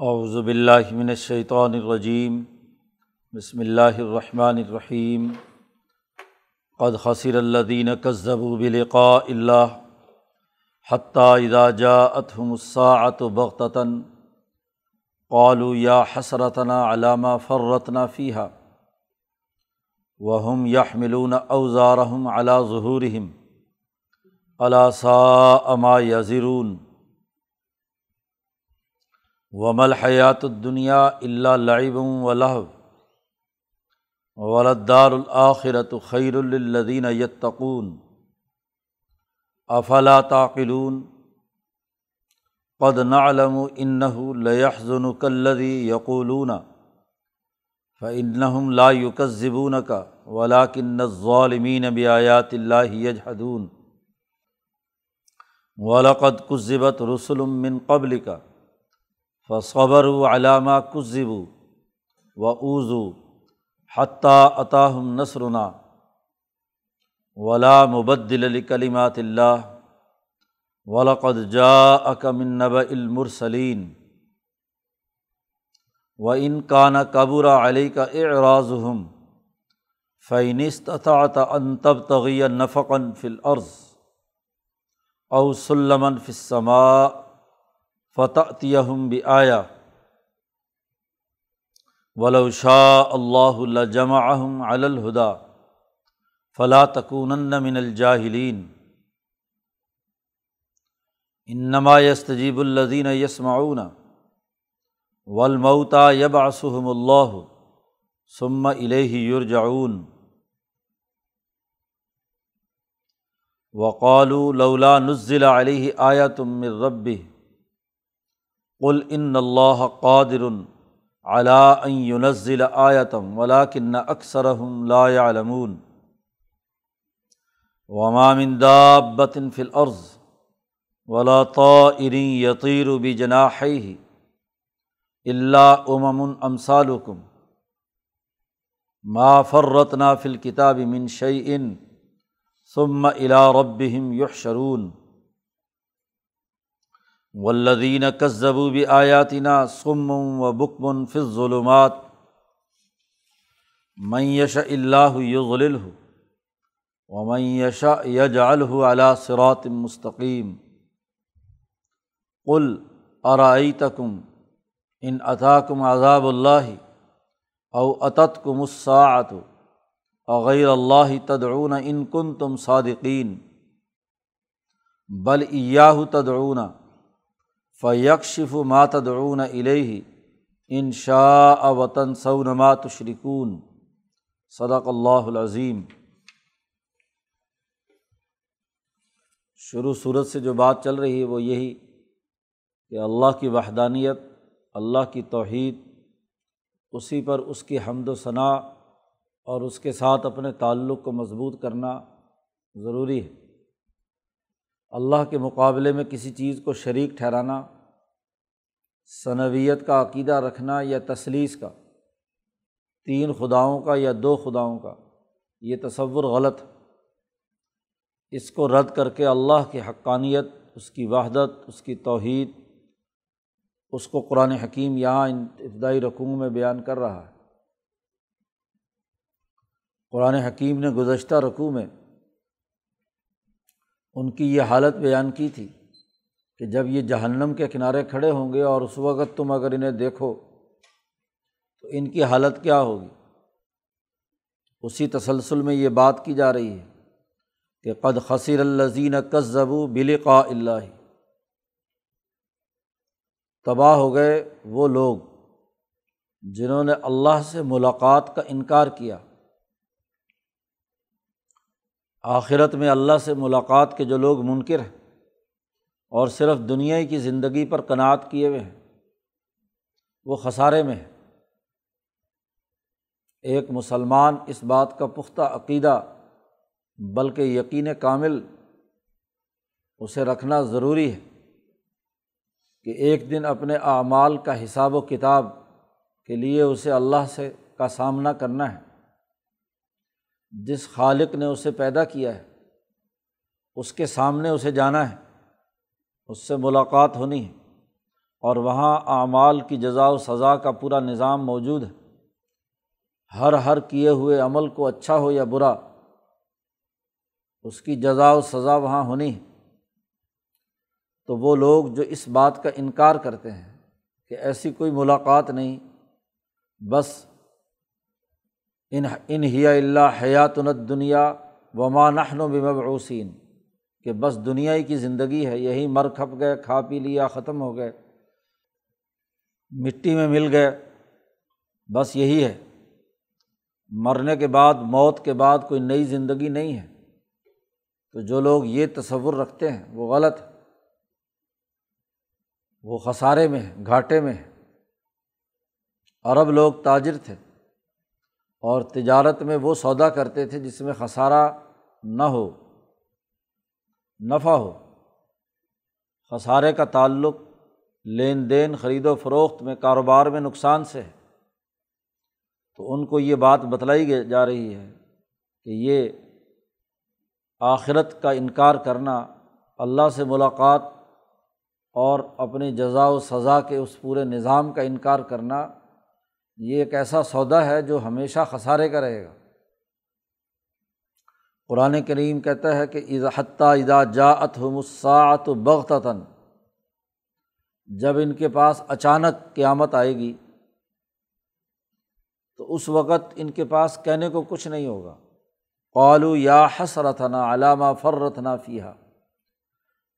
اعوذ باللہ من الشیطان الرجیم، بسم اللہ الرحمن الرحیم۔ قد خسر الذین كذبوا بلقاء اللہ حتیٰ اذا جاءتهم الساعة بغتة، قالوا یا حسرتنا على ما فرطنا فيها وهم يحملون اوزارهم على ظهورهم الا ساء ما يزرون ومل حیات الدنیا اللہ لعب و لہو ولدار الآخرت خیر الدین یتقون افلا تعقلون قد نعلم انه ليحزنك الذي يقولون فانهم لا يكذبونك ولكن الظالمين بآيات الله يجحدون ولقد كذبت رسل من قبلك فصبر و علامہ کذب و اوزو حتیٰ عطاہم نثرنا ولا مبدل علی کلیمات اللہ ولقد جا اکمن نب المرسلین و ان کا نا قبر علی کا اعراض ہم فینست ان تب تغی نفقن فلعرض او سلمن فسما فتح بھی آیا ولو شاء اللہ جمع الہدا فلا تکون من الجاہلین انما یستجیب الدین یسمعون ولمتا یب آسحم اللہ ثم الہ یرجعون وقالو لولا نزل علیہ آیا تم ربی قل ان اللہ قادر علا ينزل آیتم ولاکن اکثر لا يعلمون. وما من دابت فی الارض ولا طائر یطیر بجناحیہ الا امم امثالکم ما فرتنا فی الکتاب من شیء ثم الى ربهم يحشرون. ولدین کذبو بھی آیاتینہ سم و بکمن فض ظلمات میش اللہ یغل و میش یج الہ صراط مستقیم قل ارائی تکم ان اطاکم عذاب اللہ او عطت کم الساعت اغیر اللہ تدعون ان کن تم صادقین بل ایاہ تدعون فیکشف ماتدعون علیہ ان شاء وطن سونما تشرکون صدق اللہ العظیم۔ شروع صورت سے جو بات چل رہی ہے وہ یہی کہ اللہ کی وحدانیت، اللہ کی توحید، اسی پر اس کی حمد و ثناء اور اس کے ساتھ اپنے تعلق کو مضبوط کرنا ضروری ہے۔ اللہ کے مقابلے میں کسی چیز کو شریک ٹھہرانا ثنویت کا عقیدہ رکھنا یا تصلیس کا، تین خداؤں کا یا دو خداؤں کا، یہ تصور غلط اس کو رد کر کے اللہ کی حقانیت، اس کی وحدت، اس کی توحید، اس کو قرآن حکیم یہاں ابتدائی رقوم میں بیان کر رہا ہے۔ قرآن حکیم نے گزشتہ رقوع میں ان کی یہ حالت بیان کی تھی کہ جب یہ جہنم کے کنارے کھڑے ہوں گے اور اس وقت تم اگر انہیں دیکھو تو ان کی حالت کیا ہوگی؟ اسی تسلسل میں یہ بات کی جا رہی ہے کہ قد خصیر الزین کذبو بلقاء اللہ۔ تباہ ہو گئے وہ لوگ جنہوں نے اللہ سے ملاقات کا انکار کیا۔ آخرت میں اللہ سے ملاقات کے جو لوگ منکر ہیں اور صرف دنیا کی زندگی پر کناعت کیے ہوئے ہیں، وہ خسارے میں ہے ایک مسلمان اس بات کا پختہ عقیدہ بلکہ یقین کامل اسے رکھنا ضروری ہے کہ ایک دن اپنے اعمال کا حساب و کتاب کے لیے اسے اللہ سے کا سامنا کرنا ہے۔ جس خالق نے اسے پیدا کیا ہے، اس کے سامنے اسے جانا ہے، اس سے ملاقات ہونی ہے، اور وہاں اعمال کی جزا و سزا کا پورا نظام موجود ہے۔ ہر ہر کیے ہوئے عمل کو اچھا ہو یا برا، اس کی جزا و سزا وہاں ہونی ہے۔ تو وہ لوگ جو اس بات کا انکار کرتے ہیں کہ ایسی کوئی ملاقات نہیں، بس ان انہیا اللہ حیات نت دنیا و نحن و بمبعوسین کہ بس دنیا ہی کی زندگی ہے، یہی مر کھپ گئے، کھا پی لیا، ختم ہو گئے، مٹی میں مل گئے، بس یہی ہے۔ مرنے کے بعد، موت کے بعد کوئی نئی زندگی نہیں ہے۔ تو جو لوگ یہ تصور رکھتے ہیں، وہ غلط ہے۔ وہ خسارے میں ہے گھاٹے میں ہے عرب لوگ تاجر تھے۔ اور تجارت میں وہ سودا کرتے تھے جس میں خسارہ نہ ہو، نفع ہو۔ خسارے کا تعلق لین دین، خرید و فروخت میں، کاروبار میں نقصان سے ہے۔ تو ان کو یہ بات بتلائی جا رہی ہے کہ یہ آخرت کا انکار کرنا، اللہ سے ملاقات اور اپنی جزا و سزا کے اس پورے نظام کا انکار کرنا یہ ایک ایسا سودا ہے جو ہمیشہ خسارے کا رہے گا۔ قرآن کریم کہتا ہے کہ حتیٰ ادا جاعت مساعت بغتاً جب ان کے پاس اچانک قیامت آئے گی، تو اس وقت ان کے پاس کہنے کو کچھ نہیں ہوگا۔ قالو یا حسرتنا علامہ فرتنا فیحا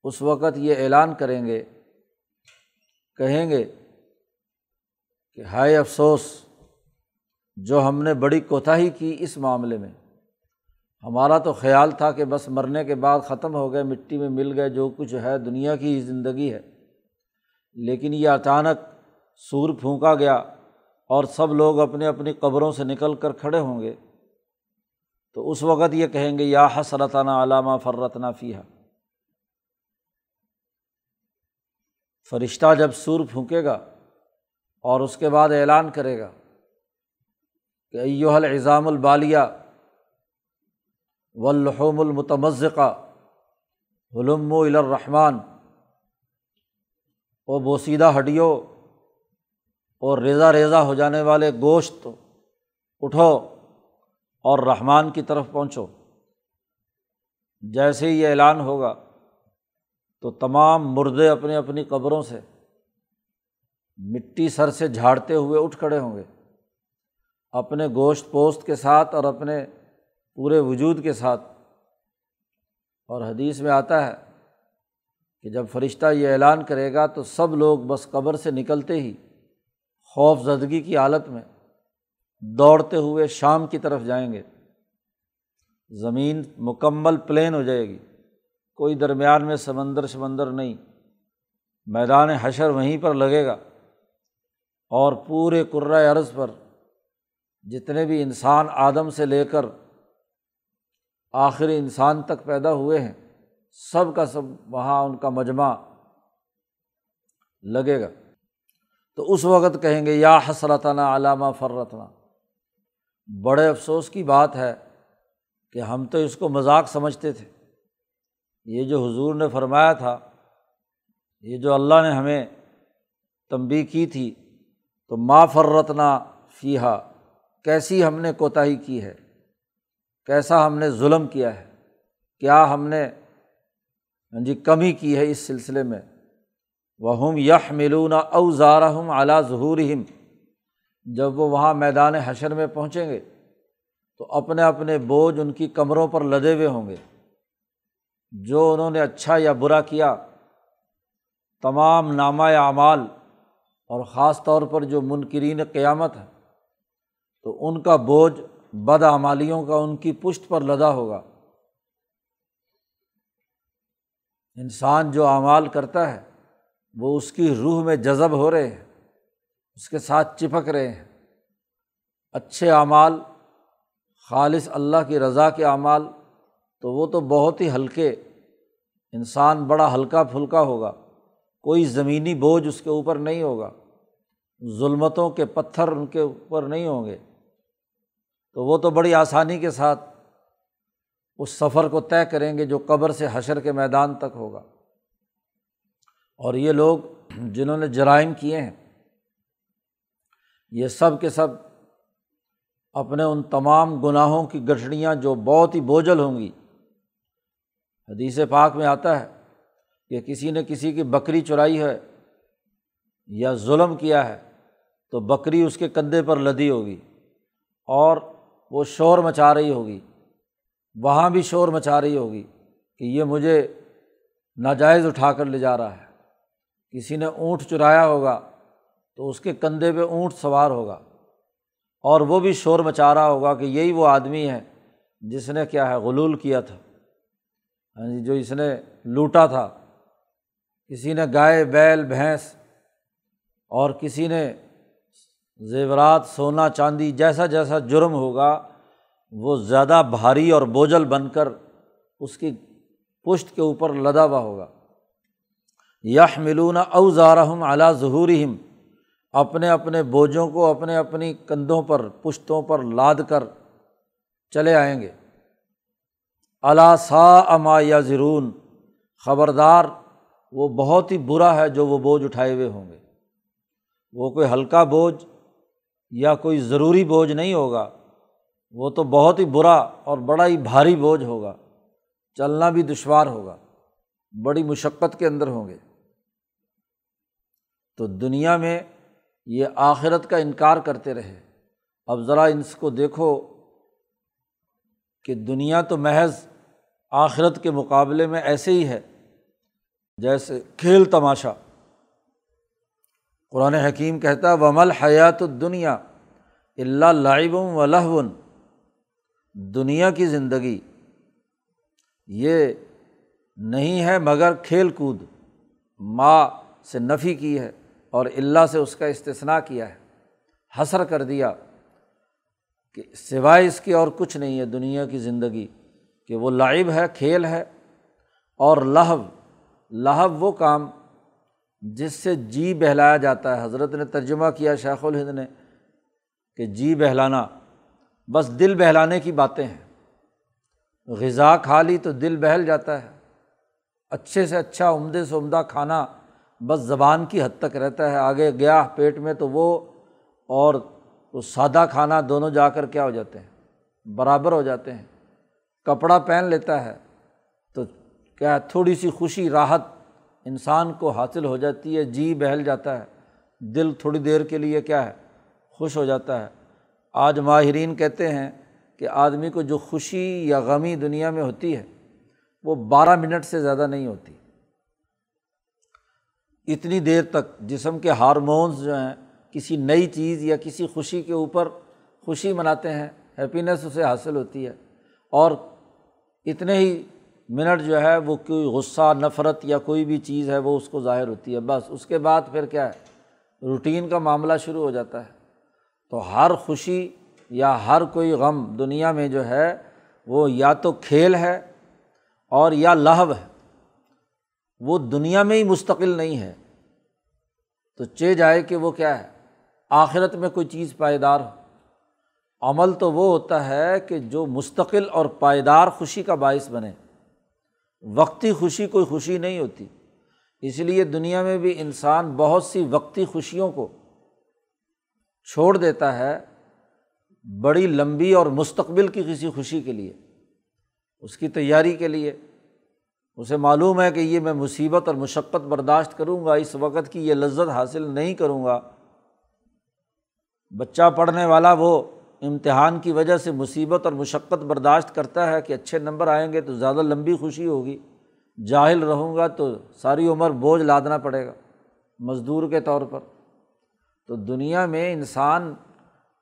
اس وقت یہ اعلان کریں گے، کہیں گے کہ ہائے افسوس، جو ہم نے بڑی کوتاہی کی اس معاملے میں۔ ہمارا تو خیال تھا کہ بس مرنے کے بعد ختم ہو گئے، مٹی میں مل گئے، جو کچھ ہے دنیا کی زندگی ہے۔ لیکن یہ اچانک سور پھونکا گیا اور سب لوگ اپنے اپنی قبروں سے نکل کر کھڑے ہوں گے۔ تو اس وقت یہ کہیں گے، یا حسرتانہ علامہ فرتنا فیحا فرشتہ جب سور پھونکے گا اور اس کے بعد اعلان کرے گا کہ ایو الزام البالیہ ولحوم المتمزقہ حلم الرحمٰن و بوسیدہ ہڈیوں اور ریزا ریزا ہو جانے والے گوشت اٹھو اور رحمان کی طرف پہنچو۔ جیسے ہی یہ اعلان ہوگا تو تمام مردے اپنی اپنی قبروں سے مٹی سر سے جھاڑتے ہوئے اٹھ کھڑے ہوں گے۔ اپنے گوشت پوست کے ساتھ اور اپنے پورے وجود کے ساتھ۔ اور حدیث میں آتا ہے کہ جب فرشتہ یہ اعلان کرے گا تو سب لوگ بس قبر سے نکلتے ہی خوف زدگی کی حالت میں دوڑتے ہوئے شام کی طرف جائیں گے۔ زمین مکمل پلین ہو جائے گی۔ کوئی درمیان میں سمندر سمندر نہیں۔ میدان حشر وہیں پر لگے گا۔ اور پورے کرۂ عرض پر جتنے بھی انسان آدم سے لے کر آخری انسان تک پیدا ہوئے ہیں، سب کا سب وہاں ان کا مجمع لگے گا۔ تو اس وقت کہیں گے، یا حسرتنا علامہ فرتنا بڑے افسوس کی بات ہے کہ ہم تو اس کو مذاق سمجھتے تھے۔ یہ جو حضور نے فرمایا تھا، یہ جو اللہ نے ہمیں تنبی کی تھی تو ما فرتنا فیحا کیسی ہم نے کوتاہی کی ہے؟ کیسا ہم نے ظلم کیا ہے؟ کیا ہم نے ہاں جی کمی کی ہے اس سلسلے میں؟ وہ ہم یخ ملون اوزار ہم اعلیٰ ظہور جب وہ وہاں میدان حشر میں پہنچیں گے، تو اپنے اپنے بوجھ ان کی کمروں پر لدے ہوئے ہوں گے۔ جو انہوں نے اچھا یا برا کیا، تمام نامہ اعمال اور خاص طور پر جو منکرین قیامت ہے تو ان کا بوجھ بد اعمالیوں کا، ان کی پشت پر لدا ہوگا۔ انسان جو اعمال کرتا ہے، وہ اس کی روح میں جذب ہو رہے ہیں، اس کے ساتھ چپک رہے ہیں۔ اچھے اعمال، خالص اللہ کی رضا کے اعمال، تو وہ تو بہت ہی ہلکے، انسان بڑا ہلکا پھلکا ہوگا۔ کوئی زمینی بوجھ اس کے اوپر نہیں ہوگا۔ ظلمتوں کے پتھر ان کے اوپر نہیں ہوں گے۔ تو وہ تو بڑی آسانی کے ساتھ اس سفر کو طے کریں گے جو قبر سے حشر کے میدان تک ہوگا۔ اور یہ لوگ جنہوں نے جرائم کیے ہیں، یہ سب کے سب اپنے ان تمام گناہوں کی گٹھڑیاں جو بہت ہی بوجھل ہوں گی۔ حدیث پاک میں آتا ہے کہ کسی نے کسی کی بکری چرائی ہے یا ظلم کیا ہے، تو بکری اس کے کندھے پر لدی ہوگی اور وہ شور مچا رہی ہوگی، وہاں بھی شور مچا رہی ہوگی کہ یہ مجھے ناجائز اٹھا کر لے جا رہا ہے۔ کسی نے اونٹ چرایا ہوگا تو اس کے کندھے پہ اونٹ سوار ہوگا اور وہ بھی شور مچا رہا ہوگا کہ یہی وہ آدمی ہے جس نے کیا ہے، غلول کیا تھا۔ ہاں جی جو اس نے لوٹا تھا۔ کسی نے گائے، بیل، بھینس اور کسی نے زیورات، سونا، چاندی جیسا جیسا جرم ہوگا، وہ زیادہ بھاری اور بوجھل بن کر اس کی پشت کے اوپر لدا ہوا ہوگا۔ یح ملون اوزارحم اعلیٰ ظہورہم، اپنے اپنے بوجھوں کو اپنے اپنی کندھوں پر، پشتوں پر لاد کر چلے آئیں گے۔ الا سا اما یا زرون خبردار وہ بہت ہی برا ہے جو وہ بوجھ اٹھائے ہوئے ہوں گے۔ وہ کوئی ہلکا بوجھ یا کوئی ضروری بوجھ نہیں ہوگا، وہ تو بہت ہی برا اور بڑا ہی بھاری بوجھ ہوگا۔ چلنا بھی دشوار ہوگا، بڑی مشقت کے اندر ہوں گے۔ تو دنیا میں یہ آخرت کا انکار کرتے رہے۔ اب ذرا ان کو دیکھو کہ دنیا تو محض آخرت کے مقابلے میں ایسے ہی ہے۔ جیسے کھیل تماشا۔ قرآن حکیم کہتا ومل حیات الدنیا اللہ لائبم و لہون دنیا کی زندگی یہ نہیں ہے مگر کھیل کود۔ ماں سے نفی کی ہے اور اللہ سے اس کا استثنا کیا ہے۔ حسر کر دیا کہ سوائے اس کی اور کچھ نہیں ہے۔ دنیا کی زندگی کہ وہ لائب ہے، کھیل ہے اور لہو۔ لہو وہ کام جس سے جی بہلایا جاتا ہے۔ حضرت نے ترجمہ کیا شیخ الہند نے کہ جی بہلانا، بس دل بہلانے کی باتیں ہیں۔ غذا کھا لی تو دل بہل جاتا ہے۔ اچھے سے اچھا عمدے سے عمدہ کھانا بس زبان کی حد تک رہتا ہے۔ آگے گیا پیٹ میں تو وہ اور وہ سادہ کھانا، دونوں جا کر کیا ہو جاتے ہیں؟ برابر ہو جاتے ہیں۔ کپڑا پہن لیتا ہے۔ کیا تھوڑی سی خوشی، راحت انسان کو حاصل ہو جاتی ہے جی بہل جاتا ہے۔ دل تھوڑی دیر کے لیے کیا ہے؟ خوش ہو جاتا ہے۔ آج ماہرین کہتے ہیں کہ آدمی کو جو خوشی یا غمی دنیا میں ہوتی ہے، وہ بارہ منٹ سے زیادہ نہیں ہوتی۔ اتنی دیر تک جسم کے ہارمونس جو ہیں، کسی نئی چیز یا کسی خوشی کے اوپر خوشی مناتے ہیں ہیپینیس اسے حاصل ہوتی ہے۔ اور اتنے ہی منٹ جو ہے وہ کوئی غصہ، نفرت یا کوئی بھی چیز ہے وہ اس کو ظاہر ہوتی ہے۔ بس اس کے بعد پھر کیا ہے؟ روٹین کا معاملہ شروع ہو جاتا ہے۔ تو ہر خوشی یا ہر کوئی غم دنیا میں جو ہے وہ یا تو کھیل ہے اور یا لہو ہے۔ وہ دنیا میں ہی مستقل نہیں ہے۔ تو چے جائے کہ وہ کیا ہے؟ آخرت میں کوئی چیز پائیدار ہو۔ عمل تو وہ ہوتا ہے کہ جو مستقل اور پائیدار خوشی کا باعث بنے۔ وقتی خوشی کوئی خوشی نہیں ہوتی۔ اس لیے دنیا میں بھی انسان بہت سی وقتی خوشیوں کو چھوڑ دیتا ہے بڑی لمبی اور مستقبل کی کسی خوشی کے لیے، اس کی تیاری کے لیے۔ اسے معلوم ہے کہ یہ میں مصیبت اور مشقت برداشت کروں گا، اس وقت کی یہ لذت حاصل نہیں کروں گا۔ بچہ پڑھنے والا وہ امتحان کی وجہ سے مصیبت اور مشقت برداشت کرتا ہے کہ اچھے نمبر آئیں گے تو زیادہ لمبی خوشی ہوگی۔ جاہل رہوں گا تو ساری عمر بوجھ لادنا پڑے گا مزدور کے طور پر۔ تو دنیا میں انسان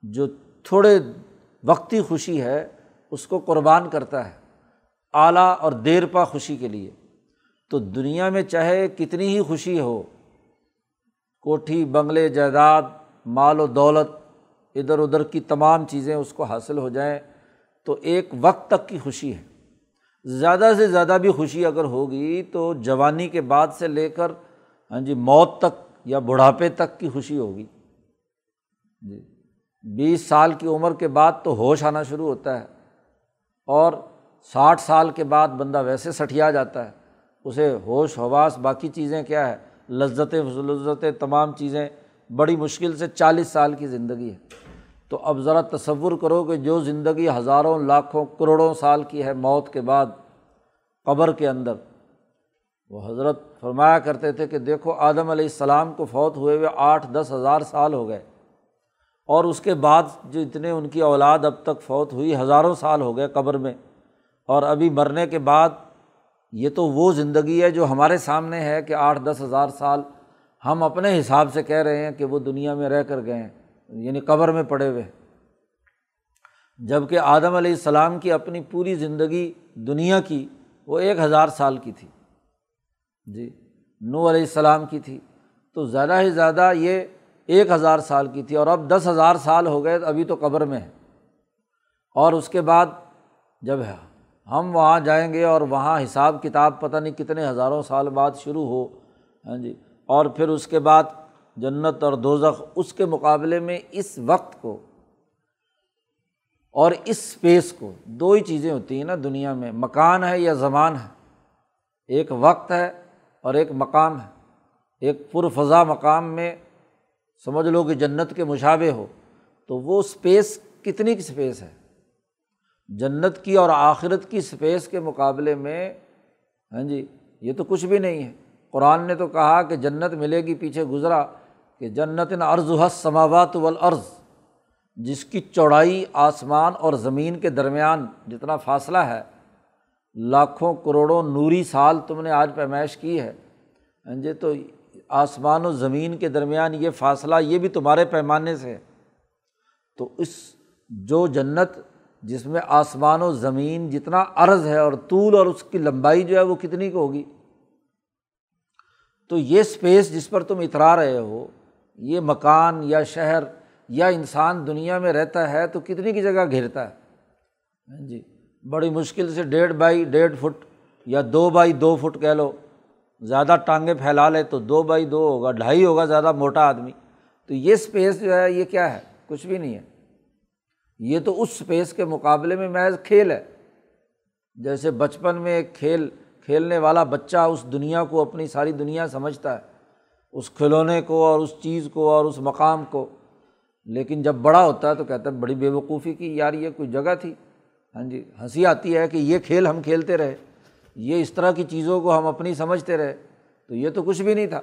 جو تھوڑے وقتی خوشی ہے، اس کو قربان کرتا ہے اعلیٰ اور دیر پا خوشی کے لیے۔ تو دنیا میں چاہے کتنی ہی خوشی ہو، کوٹھی، بنگلے، جائیداد، مال و دولت ادھر ادھر کی تمام چیزیں اس کو حاصل ہو جائیں تو ایک وقت تک کی خوشی ہے۔ زیادہ سے زیادہ بھی خوشی اگر ہوگی تو جوانی کے بعد سے لے کر ہاں جی موت تک یا بڑھاپے تک کی خوشی ہوگی۔ جی بیس سال کی عمر کے بعد تو ہوش آنا شروع ہوتا ہے۔ اور ساٹھ سال کے بعد بندہ ویسے سٹھیا جاتا ہے۔ اسے ہوش، حواس، باقی چیزیں کیا ہے؟ لذتیں لذتیں تمام چیزیں بڑی مشکل سے چالیس سال کی زندگی ہے۔ تو اب ذرا تصور کرو کہ جو زندگی ہزاروں، لاکھوں، کروڑوں سال کی ہے موت کے بعد قبر کے اندر، وہ حضرت فرمایا کرتے تھے کہ دیکھو آدم علیہ السلام کو فوت ہوئے ہوئے آٹھ، دس ہزار سال ہو گئے اور اس کے بعد جو اتنے ان کی اولاد اب تک فوت ہوئی ہزاروں سال ہو گئے قبر میں اور ابھی مرنے کے بعد، یہ تو وہ زندگی ہے جو ہمارے سامنے ہے کہ آٹھ، دس ہزار سال ہم اپنے حساب سے کہہ رہے ہیں کہ وہ دنیا میں رہ کر گئے ہیں۔ یعنی قبر میں پڑے ہوئے۔ جبکہ آدم علیہ السلام کی اپنی پوری زندگی دنیا کی وہ ایک ہزار سال کی تھی۔ جی نو علیہ السلام کی تھی۔ تو زیادہ ہی زیادہ یہ ایک ہزار سال کی تھی۔ اور اب دس ہزار سال ہو گئے، ابھی تو قبر میں ہے۔ اور اس کے بعد جب ہم وہاں جائیں گے اور وہاں حساب کتاب پتہ نہیں کتنے ہزاروں سال بعد شروع ہو۔ ہاں جی اور پھر اس کے بعد جنت اور دوزخ اس کے مقابلے میں اس وقت کو اور اس اسپیس کو دو ہی چیزیں ہوتی ہیں نا دنیا میں، مکان ہے یا زمان ہے۔ ایک وقت ہے اور ایک مقام ہے۔ ایک پرفضا مقام میں سمجھ لو کہ جنت کے مشابے ہو، تو وہ اسپیس کتنی کی اسپیس ہے؟ جنت کی اور آخرت کی اسپیس کے مقابلے میں ہاں جی یہ تو کچھ بھی نہیں ہے۔ قرآن نے تو کہا کہ جنت ملے گی، پیچھے گزرا۔ کہ جنت عرض حس سماوات والارض، جس کی چوڑائی آسمان اور زمین کے درمیان جتنا فاصلہ ہے، لاکھوں کروڑوں نوری سال تم نے آج پیمائش کی ہے۔ ہاں جی تو آسمان و زمین کے درمیان یہ فاصلہ یہ بھی تمہارے پیمانے سے ہے۔ تو اس جو جنت جس میں آسمان و زمین جتنا عرض ہے اور طول اور اس کی لمبائی جو ہے وہ کتنی کو ہوگی؟ تو یہ اسپیس جس پر تم اترا رہے ہو یہ مکان یا شہر یا انسان دنیا میں رہتا ہے تو کتنی کی جگہ گھیرتا ہے؟ ہاں جی بڑی مشکل سے ڈیڑھ بائی ڈیڑھ فٹ یا دو بائی دو فٹ کہہ لو، زیادہ ٹانگیں پھیلا لے تو دو بائی دو ہوگا، ڈھائی ہوگا زیادہ موٹا آدمی۔ تو یہ اسپیس جو ہے، یہ کیا ہے؟ کچھ بھی نہیں ہے۔ یہ تو اس اسپیس کے مقابلے میں محض کھیل ہے۔ جیسے بچپن میں ایک کھیل، کھیلنے والا بچہ اس دنیا کو اپنی ساری دنیا سمجھتا ہے۔ اس کھلونے کو اور اس چیز کو اور اس مقام کو۔ لیکن جب بڑا ہوتا ہے تو کہتا ہے بڑی بے وقوفی کی، یار یہ کوئی جگہ تھی۔ ہاں جی ہنسی آتی ہے کہ یہ کھیل ہم کھیلتے رہے، یہ اس طرح کی چیزوں کو ہم اپنی سمجھتے رہے، تو یہ تو کچھ بھی نہیں تھا۔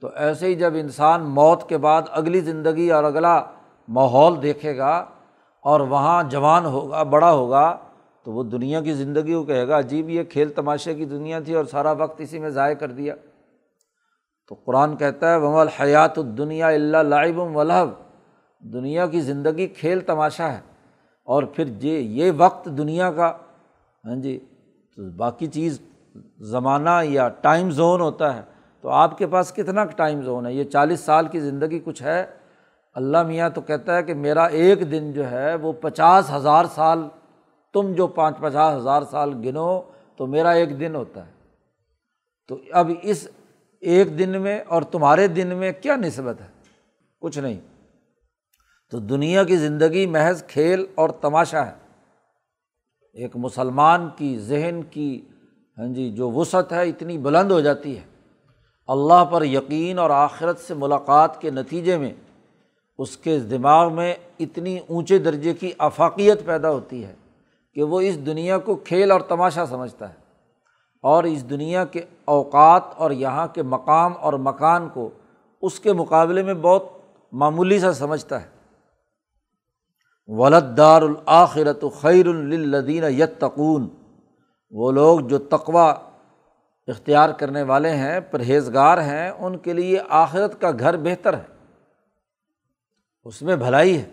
تو ایسے ہی جب انسان موت کے بعد اگلی زندگی اور اگلا ماحول دیکھے گا اور وہاں جوان ہوگا، بڑا ہوگا، تو وہ دنیا کی زندگی کو کہے گا، عجیب یہ کھیل تماشے کی دنیا تھی اور سارا وقت اسی میں ضائع کر دیا۔ تو قرآن کہتا ہے وم الحیات الدنیا اللہ لائب ولہب دنیا کی زندگی کھیل تماشا ہے۔ اور پھر یہ یہ وقت دنیا کا ہاں جی تو باقی چیز زمانہ یا ٹائم زون ہوتا ہے۔ تو آپ کے پاس کتنا ٹائم زون ہے؟ یہ چالیس سال کی زندگی کچھ ہے؟ اللہ میاں تو کہتا ہے کہ میرا ایک دن جو ہے، وہ پچاس ہزار سال، تم جو پانچ پچاس ہزار سال گنو، تو میرا ایک دن ہوتا ہے۔ تو اب اس ایک دن میں اور تمہارے دن میں کیا نسبت ہے؟ کچھ نہیں۔ تو دنیا کی زندگی محض کھیل اور تماشا ہے۔ ایک مسلمان کی ذہن کی ہاں جی جو وسعت ہے، اتنی بلند ہو جاتی ہے۔ اللہ پر یقین اور آخرت سے ملاقات کے نتیجے میں اس کے دماغ میں اتنی اونچے درجے کی افاقیت پیدا ہوتی ہے کہ وہ اس دنیا کو کھیل اور تماشا سمجھتا ہے۔ اور اس دنیا کے اوقات اور یہاں کے مقام اور مکان کو اس کے مقابلے میں بہت معمولی سا سمجھتا ہے۔ ولدار الآخرت خیر الدین یتقون وہ لوگ جو تقوا اختیار کرنے والے ہیں، پرہیزگار ہیں، ان کے لیے آخرت کا گھر بہتر ہے۔ اس میں بھلائی ہے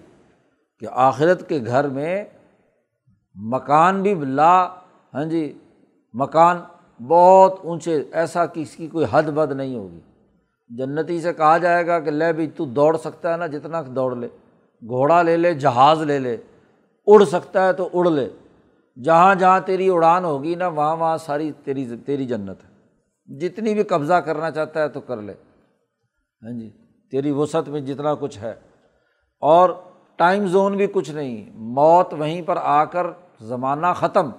کہ آخرت کے گھر میں مکان بھی لا ہاں جی مکان بہت اونچے، ایسا کہ اس کی کوئی حد بد نہیں ہوگی۔ جنتی سے کہا جائے گا کہ لے بھائی تو دوڑ سکتا ہے نا، جتنا دوڑ لے۔ گھوڑا لے لے، جہاز لے لے۔ اڑ سکتا ہے تو اڑ لے۔ جہاں جہاں تیری اڑان ہوگی نا، وہاں وہاں ساری تیری تیری جنت ہے۔ جتنی بھی قبضہ کرنا چاہتا ہے تو کر لے۔ ہاں جی تیری وسعت میں جتنا کچھ ہے۔ اور ٹائم زون بھی کچھ نہیں۔ موت وہیں پر آ کر زمانہ ختم۔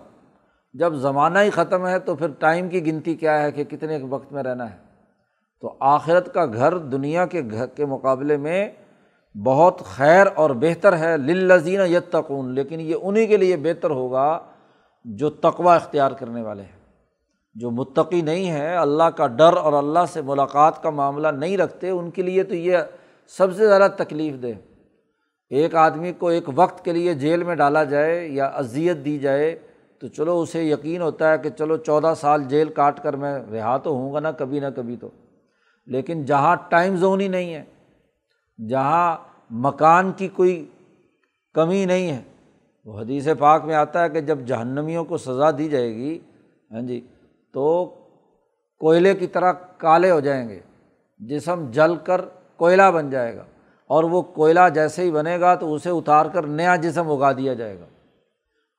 جب زمانہ ہی ختم ہے تو پھر ٹائم کی گنتی کیا ہے کہ کتنے وقت میں رہنا ہے؟ تو آخرت کا گھر دنیا کے گھر کے مقابلے میں بہت خیر اور بہتر ہے للزین یتقون۔ لیکن یہ انہیں کے لیے بہتر ہوگا جو تقوا اختیار کرنے والے ہیں۔ جو متقی نہیں ہے اللہ کا ڈر اور اللہ سے ملاقات کا معاملہ نہیں رکھتے، ان کے لیے تو یہ سب سے زیادہ تکلیف دہ۔ ایک آدمی کو ایک وقت کے لیے جیل میں ڈالا جائے یا اذیت دی جائے تو چلو اسے یقین ہوتا ہے کہ چلو چودہ سال جیل کاٹ کر میں رہا تو ہوں گا نا کبھی نہ کبھی تو۔ لیکن جہاں ٹائم زون ہی نہیں ہے، جہاں مکان کی کوئی کمی نہیں ہے، وہ حدیث پاک میں آتا ہے کہ جب جہنمیوں کو سزا دی جائے گی ہاں جی تو کوئلے کی طرح کالے ہو جائیں گے، جسم جل کر کوئلہ بن جائے گا۔ اور وہ کوئلہ جیسے ہی بنے گا تو اسے اتار کر نیا جسم اگا دیا جائے گا۔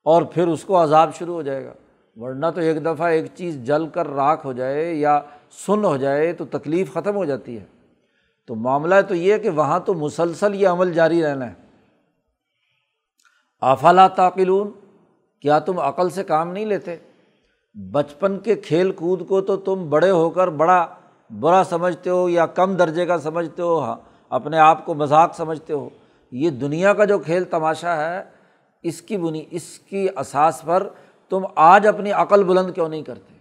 اور پھر اس کو عذاب شروع ہو جائے گا۔ ورنہ تو ایک دفعہ ایک چیز جل کر راکھ ہو جائے یا سن ہو جائے تو تکلیف ختم ہو جاتی ہے۔ تو معاملہ تو یہ کہ وہاں تو مسلسل یہ عمل جاری رہنا ہے۔ آفلا تعقلون، کیا تم عقل سے کام نہیں لیتے؟ بچپن کے کھیل کود کو تو تم بڑے ہو کر بڑا برا سمجھتے ہو یا کم درجے کا سمجھتے ہو ہاں اپنے آپ کو مذاق سمجھتے ہو۔ یہ دنیا کا جو کھیل تماشا ہے اس کی بنی اس کی اساس پر تم آج اپنی عقل بلند کیوں نہیں کرتے؟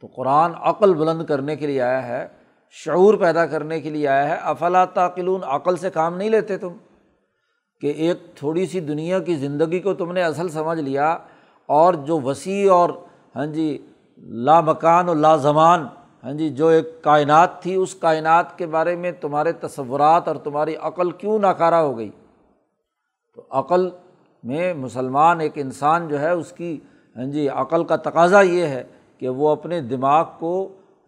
تو قرآن عقل بلند کرنے کے لیے آیا ہے، شعور پیدا کرنے کے لیے آیا ہے۔ افلا تعقلون عقل سے کام نہیں لیتے تم۔ کہ ایک تھوڑی سی دنیا کی زندگی کو تم نے اصل سمجھ لیا اور جو وسیع اور ہاں جی لا مکان و لا زمان ہاں جی جو ایک کائنات تھی، اس کائنات کے بارے میں تمہارے تصورات اور تمہاری عقل کیوں ناکارہ ہو گئی؟ تو عقل میں مسلمان ایک انسان جو ہے اس کی ہاں جی عقل کا تقاضا یہ ہے کہ وہ اپنے دماغ کو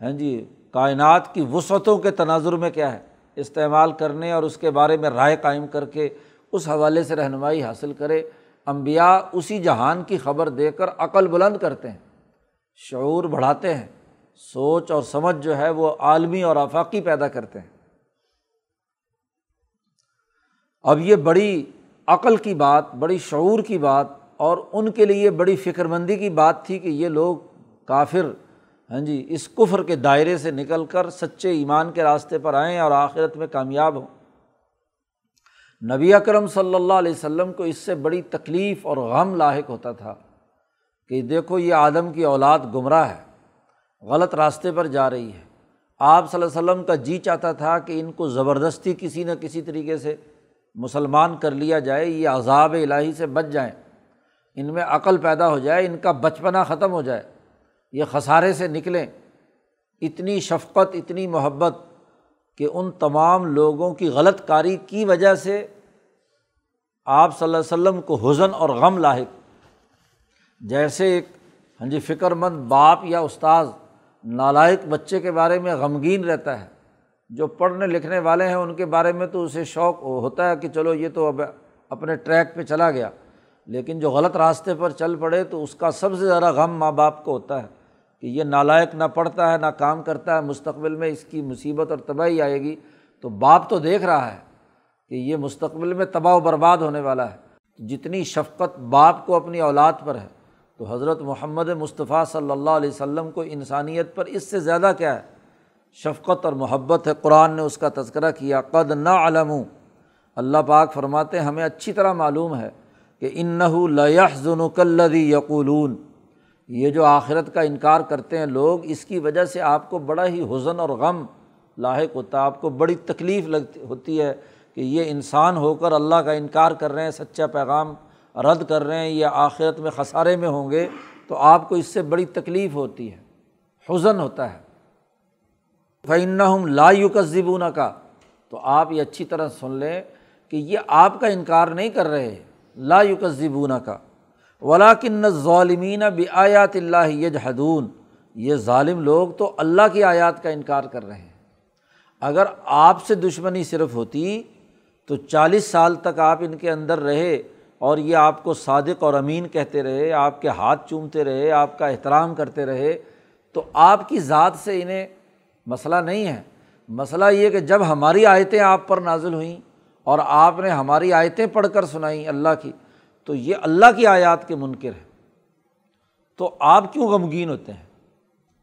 ہاں جی کائنات کی وسعتوں کے تناظر میں کیا ہے، استعمال کرنے اور اس کے بارے میں رائے قائم کر کے اس حوالے سے رہنمائی حاصل کرے۔ امبیا اسی جہان کی خبر دے کر عقل بلند کرتے ہیں، شعور بڑھاتے ہیں، سوچ اور سمجھ جو ہے وہ عالمی اور آفاقی پیدا کرتے ہیں۔ اب یہ بڑی عقل کی بات، بڑی شعور کی بات اور ان کے لیے بڑی فکر مندی کی بات تھی کہ یہ لوگ کافر ہاں جی اس کفر کے دائرے سے نکل کر سچے ایمان کے راستے پر آئیں اور آخرت میں کامیاب ہوں۔ نبی اکرم صلی اللہ علیہ وسلم کو اس سے بڑی تکلیف اور غم لاحق ہوتا تھا کہ دیکھو یہ آدم کی اولاد گمراہ ہے، غلط راستے پر جا رہی ہے۔ آپ صلی اللہ علیہ وسلم کا جی چاہتا تھا کہ ان کو زبردستی کسی نہ کسی طریقے سے مسلمان کر لیا جائے، یہ عذاب الہی سے بچ جائیں۔ ان میں عقل پیدا ہو جائے، ان کا بچپنا ختم ہو جائے۔ یہ خسارے سے نکلیں۔ اتنی شفقت، اتنی محبت کہ ان تمام لوگوں کی غلط کاری کی وجہ سے آپ صلی اللہ علیہ وسلم کو حزن اور غم لاحق۔ جیسے ایک ہاں جی فکر مند باپ یا استاذ نالائق بچے کے بارے میں غمگین رہتا ہے۔ جو پڑھنے لکھنے والے ہیں ان کے بارے میں تو اسے شوق ہوتا ہے کہ چلو یہ تو اب اپنے ٹریک پہ چلا گیا۔ لیکن جو غلط راستے پر چل پڑے تو اس کا سب سے زیادہ غم ماں باپ کو ہوتا ہے کہ یہ نالائق نہ پڑھتا ہے، نہ کام کرتا ہے، مستقبل میں اس کی مصیبت اور تباہی آئے گی۔ تو باپ تو دیکھ رہا ہے کہ یہ مستقبل میں تباہ و برباد ہونے والا ہے۔ جتنی شفقت باپ کو اپنی اولاد پر ہے، تو حضرت محمد مصطفیٰ صلی اللہ علیہ وسلم کو انسانیت پر اس سے زیادہ کیا ہے؟ شفقت اور محبت ہے۔ قرآن نے اس کا تذکرہ کیا، قد نہ علم اللہ پاک فرماتے ہمیں اچھی طرح معلوم ہے کہ ان لََ ہم لا یوکذبون کا تو آپ یہ اچھی طرح سن لیں کہ یہ آپ کا انکار نہیں کر رہے لا یوکذبون کا ولاکن ظالمین آیات اللہ یجحدون یہ ظالم لوگ تو اللہ کی آیات کا انکار کر رہے ہیں۔ اگر آپ سے دشمنی صرف ہوتی تو چالیس سال تک آپ ان کے اندر رہے اور یہ آپ کو صادق اور امین کہتے رہے، آپ کے ہاتھ چومتے رہے، آپ کا احترام کرتے رہے، تو آپ کی ذات سے انہیں مسئلہ نہیں ہے۔ مسئلہ یہ کہ جب ہماری آیتیں آپ پر نازل ہوئیں اور آپ نے ہماری آیتیں پڑھ کر سنائیں اللہ کی، تو یہ اللہ کی آیات کے منکر ہے تو آپ کیوں غمگین ہوتے ہیں؟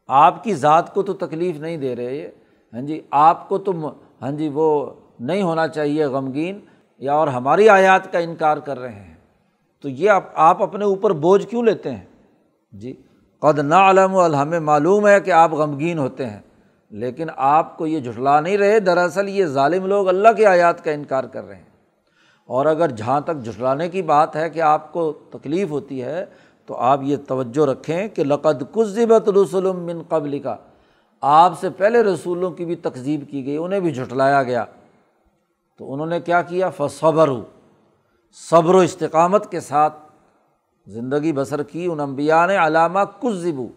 آپ کی ذات کو تو تکلیف نہیں دے رہے یہ۔ ہاں جی آپ کو تم ہاں جی وہ نہیں ہونا چاہیے غمگین یا اور ہماری آیات کا انکار کر رہے ہیں۔ تو یہ آپ آپ اپنے اوپر بوجھ کیوں لیتے ہیں؟ جی قد نا علم ہمیں معلوم ہے کہ آپ غمگین ہوتے ہیں۔ لیکن آپ کو یہ جھٹلا نہیں رہے، دراصل یہ ظالم لوگ اللہ کی آیات کا انکار کر رہے ہیں۔ اور اگر جہاں تک جھٹلانے کی بات ہے کہ آپ کو تکلیف ہوتی ہے، تو آپ یہ توجہ رکھیں کہ لقد کذبت رسول من قبل کا آپ سے پہلے رسولوں کی بھی تقزیب کی گئی، انہیں بھی جھٹلایا گیا۔ تو انہوں نے کیا کیا؟ فصبر صبر و استقامت کے ساتھ زندگی بسر کی۔ ان انبیاء نے علامہ کذبو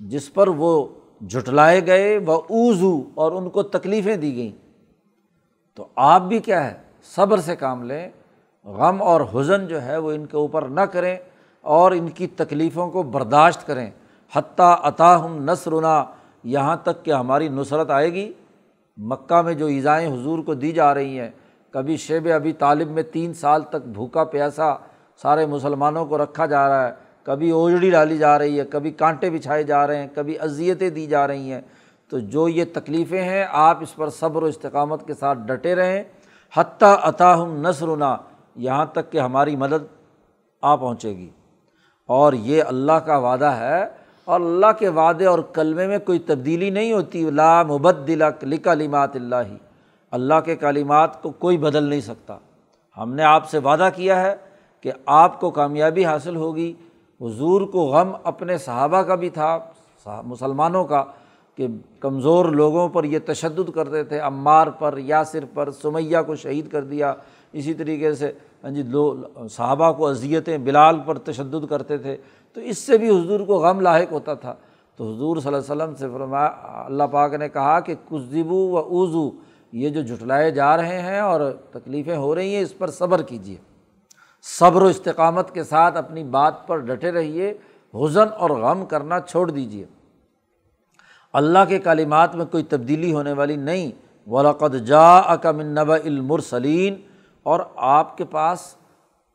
جس پر وہ جھٹلائے گئے، وہ اوزو اور ان کو تکلیفیں دی گئیں۔ تو آپ بھی کیا ہے؟ صبر سے کام لیں، غم اور حزن جو ہے وہ ان کے اوپر نہ کریں اور ان کی تکلیفوں کو برداشت کریں۔ حتیٰ عطا ہم نثرنا یہاں تک کہ ہماری نصرت آئے گی۔ مکہ میں جو ایزائیں حضور کو دی جا رہی ہیں، کبھی شیب ابھی طالب میں تین سال تک بھوکا پیاسا سارے مسلمانوں کو رکھا جا رہا ہے۔ کبھی اوجڑی ڈالی جا رہی ہے، کبھی کانٹے بچھائے جا رہے ہیں، کبھی اذیتیں دی جا رہی ہیں۔ تو جو یہ تکلیفیں ہیں، آپ اس پر صبر و استقامت کے ساتھ ڈٹے رہیں۔ حتیٰ عطاہم نثرنا یہاں تک کہ ہماری مدد آ پہنچے گی۔ اور یہ اللہ کا وعدہ ہے، اور اللہ کے وعدے اور کلمے میں کوئی تبدیلی نہیں ہوتی۔ لا مبدل لکلمات اللہ ہی اللہ کے کالمات کو کوئی بدل نہیں سکتا۔ ہم نے آپ سے وعدہ کیا ہے کہ آپ کو کامیابی حاصل ہوگی۔ حضور کو غم اپنے صحابہ کا بھی تھا مسلمانوں کا، کہ کمزور لوگوں پر یہ تشدد کرتے تھے، عمار پر، یاسر پر، سمیہ کو شہید کر دیا، اسی طریقے سے ہاں جی لو، صحابہ کو اذیتیں بلال پر تشدد کرتے تھے۔ تو اس سے بھی حضور کو غم لاحق ہوتا تھا۔ تو حضور صلی اللہ علیہ وسلم سے فرمایا اللہ پاک نے کہا کہ کزبو و اوزو یہ جو جھٹلائے جا رہے ہیں اور تکلیفیں ہو رہی ہیں، اس پر صبر کیجیے۔ صبر و استقامت کے ساتھ اپنی بات پر ڈٹے رہیے، حزن اور غم کرنا چھوڑ دیجیے اللہ کے کالمات میں کوئی تبدیلی ہونے والی نہیں۔ ولاقد جا اکمن نب المرسلین اور آپ کے پاس